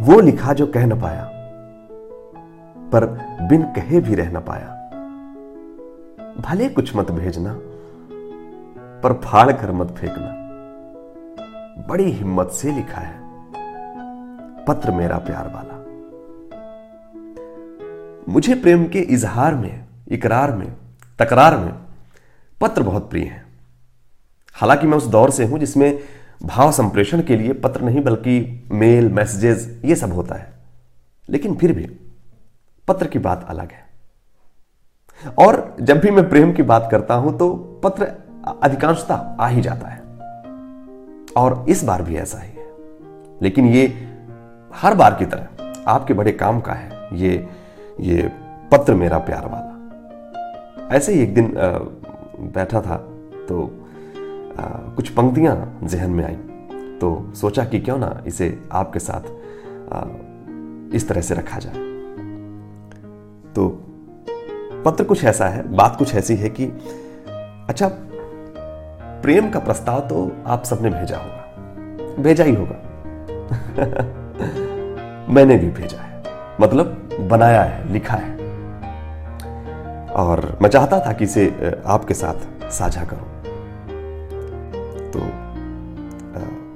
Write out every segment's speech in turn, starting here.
वो लिखा जो कह न पाया, पर बिन कहे भी रह न पाया। भले कुछ मत भेजना, पर फाड़ कर मत फेंकना। बड़ी हिम्मत से लिखा है, पत्र मेरा प्यार वाला। मुझे प्रेम के इजहार में, इकरार में, तकरार में पत्र बहुत प्रिय है। हालाँकि मैं उस दौर से हूँ जिसमें भाव संप्रेषण के लिए पत्र नहीं, बल्कि मेल, मैसेजेस, ये सब होता है। लेकिन फिर भी पत्र की बात अलग है। और जब भी मैं प्रेम की बात करता हूँ तो पत्र अधिकांशता आ ही जाता है। और इस बार भी ऐसा ही है। लेकिन ये हर बार की तरह आपके बड़े काम का है, ये ये पत्र मेरा प्यार वाला। ऐसे ही एक दिन बैठा था तो आ, कुछ पंक्तियाँ जहन में आई। तो सोचा कि क्यों ना इसे आपके साथ आ, इस तरह से रखा जाए। तो पत्र कुछ ऐसा है बात कुछ ऐसी है कि अच्छा प्रेम का प्रस्ताव तो आप सबने भेजा होगा। भेजा ही होगा। मैंने भी भेजा है। मतलब बनाया है लिखा है। और मैं चाहता था कि इसे आपके साथ साझा करूँ।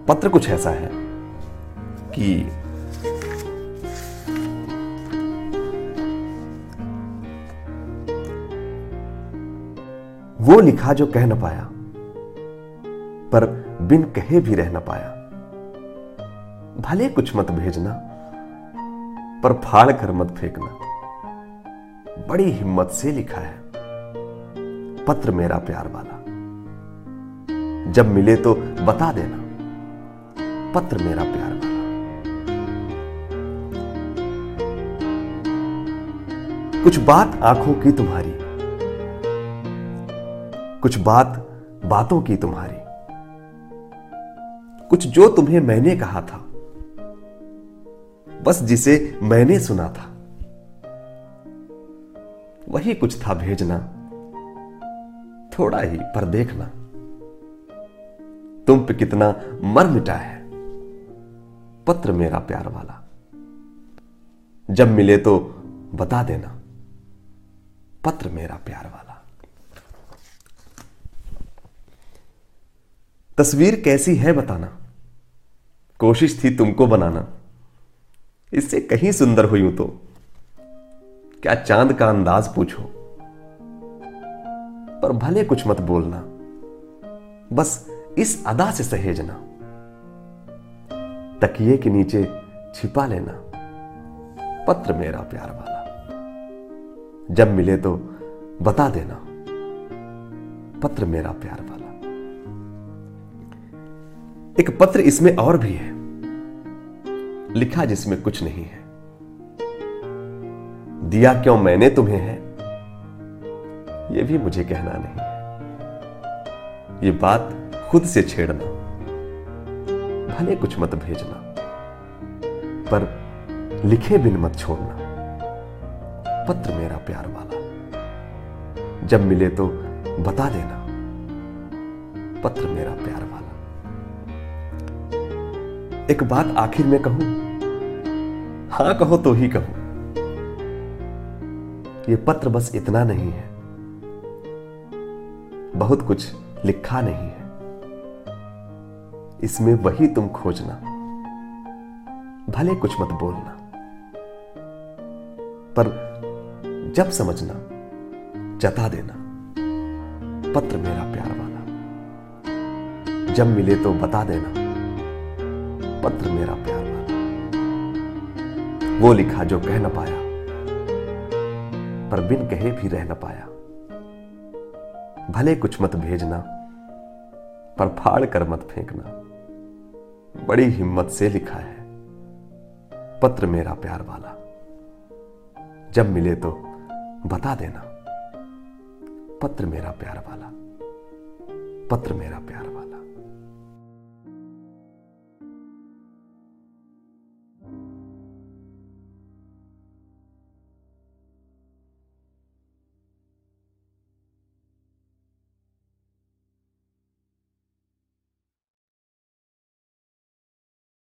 पत्र कुछ ऐसा है कि वो लिखा जो कह न पाया, पर बिन कहे भी रह न पाया। भले कुछ मत भेजना, पर फाड़ कर मत फेंकना। बड़ी हिम्मत से लिखा है, पत्र मेरा प्यार वाला। जब मिले तो बता देना। पत्र मेरा प्यार वाला कुछ बात आँखों की तुम्हारी, कुछ बात बातों की तुम्हारी, कुछ जो तुम्हें मैंने कहा था, बस जिसे मैंने सुना था, वही कुछ था भेजना, थोड़ा ही पर देखना, तुम पे कितना मर मिटा है। पत्र मेरा प्यार वाला। जब मिले तो बता देना, पत्र मेरा प्यार वाला। तस्वीर कैसी है बताना। कोशिश थी तुमको बनाना। इससे कहीं सुंदर हुई हूँ तो। क्या चाँद का अंदाज पूछो। पर भले कुछ मत बोलना। बस इस अदा से सहेजना। तकिए के नीचे छिपा लेना। पत्र मेरा प्यार वाला। जब मिले तो बता देना। पत्र मेरा प्यार वाला। एक पत्र इसमें और भी है। लिखा जिसमें कुछ नहीं है। दिया क्यों मैंने तुम्हें है? यह भी मुझे कहना नहीं है। यह बात खुद से छेड़ना। भले कुछ मत भेजना, पर लिखे बिन मत छोड़ना। पत्र मेरा प्यार वाला। जब मिले तो बता देना, पत्र मेरा प्यार वाला। एक बात आखिर में कहूँ? हाँ, कहो तो ही कहूँ। ये पत्र बस इतना नहीं है। बहुत कुछ लिखा नहीं है। इसमें वही तुम खोजना। भले कुछ मत बोलना, पर जब समझना, जता देना, पत्र मेरा प्यार वाला। जब मिले तो बता देना, पत्र मेरा प्यार वाला। वो लिखा जो कह न पाया, पर बिन कहे भी रह न पाया। भले कुछ मत भेजना, पर फाड़ कर मत फेंकना। बड़ी हिम्मत से लिखा है। पत्र मेरा प्यार वाला। जब मिले तो बता देना। पत्र मेरा प्यार वाला। पत्र मेरा प्यार वाला।